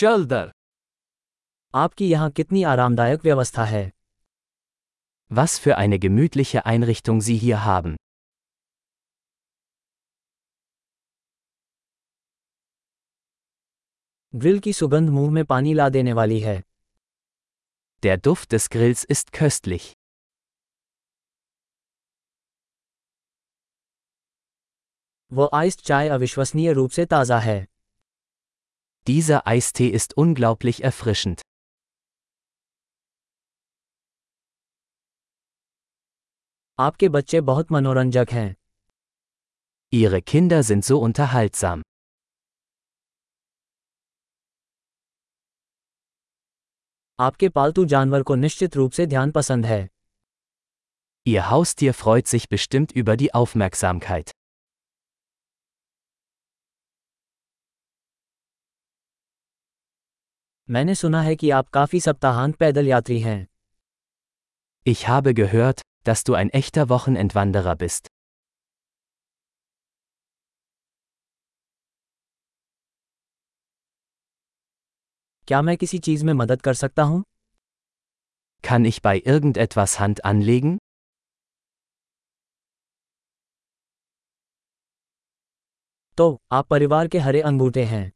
चल दर आपकी यहाँ कितनी आरामदायक व्यवस्था है Was für eine gemütliche Einrichtung Sie hier haben. Grill की सुगंध मुंह में पानी ला देने वाली है Der Duft des Grills ist köstlich. वो आइस्ड चाय अविश्वसनीय रूप से ताज़ा है Dieser Eistee ist unglaublich erfrischend. आपके बच्चे बहुत मनोरंजक हैं Ihre Kinder sind so unterhaltsam. आपके पालतू जानवर को निश्चित रूप से ध्यान पसंद है Ihr Haustier freut sich bestimmt über die Aufmerksamkeit. मैंने सुना है कि आप काफ़ी सप्ताहांत पैदल यात्री हैं Ich habe gehört, dass du ein echter Wochenendwanderer bist. क्या मैं किसी चीज़ में मदद कर सकता हूँ Kann ich bei irgendetwas Hand anlegen? तो आप परिवार के हरे अंगूठे हैं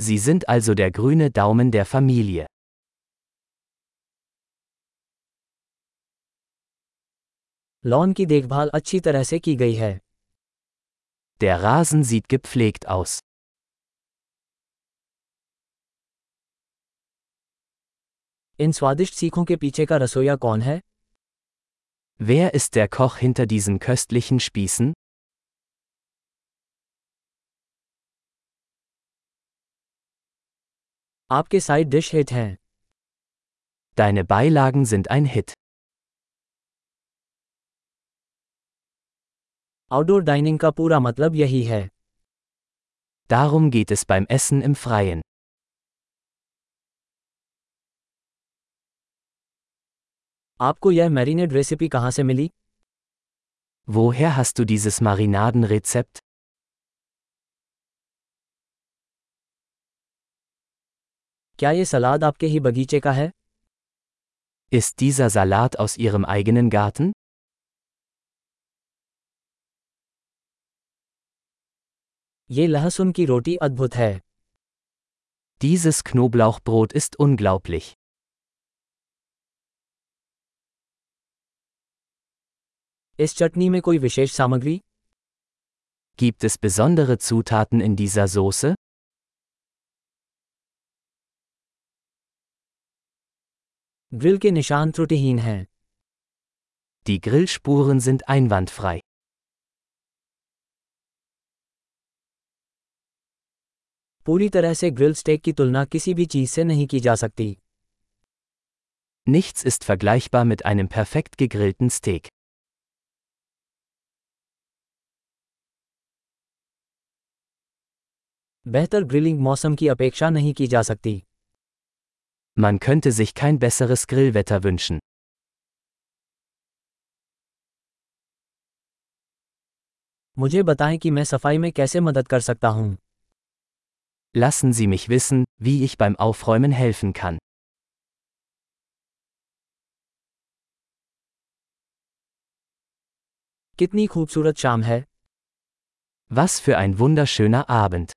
Sie sind also der grüne Daumen der Familie. Lawn की देखभाल अच्छी तरह से की गई है Der Rasen sieht gepflegt aus. इन स्वादिष्ट सीखों के पीछे का रसोईया कौन है Wer ist der Koch hinter diesen köstlichen Spießen? आपके साइड डिश हिट हैं Deine Beilagen sind ein Hit. Outdoor dining का पूरा मतलब यही है Darum geht es beim Essen im Freien. आपको यह मैरिनेड रेसिपी कहाँ से मिली Woher hast du dieses Marinadenrezept? क्या ये सलाद आपके ही बगीचे का है Ist dieser Salat aus Ihrem eigenen Garten? ये लहसुन की रोटी अद्भुत है Dieses Knoblauchbrot ist unglaublich. इस चटनी में कोई विशेष सामग्री Gibt es besondere Zutaten in dieser Soße? Grill के निशान त्रुटिहीन हैं Die Grillspuren sind einwandfrei. पूरी तरह से ग्रिल स्टेक की तुलना किसी भी चीज़ से नहीं की जा सकती Nichts ist vergleichbar mit einem perfekt gegrillten Steak. बेहतर ग्रिलिंग मौसम की अपेक्षा नहीं की जा सकती Man könnte sich kein besseres Grillwetter wünschen. मुझे बताएं कि मैं सफाई में कैसे मदद कर सकता हूँ Lassen Sie mich wissen, wie ich beim Aufräumen helfen kann. कितनी खूबसूरत शाम है Was für ein wunderschöner Abend.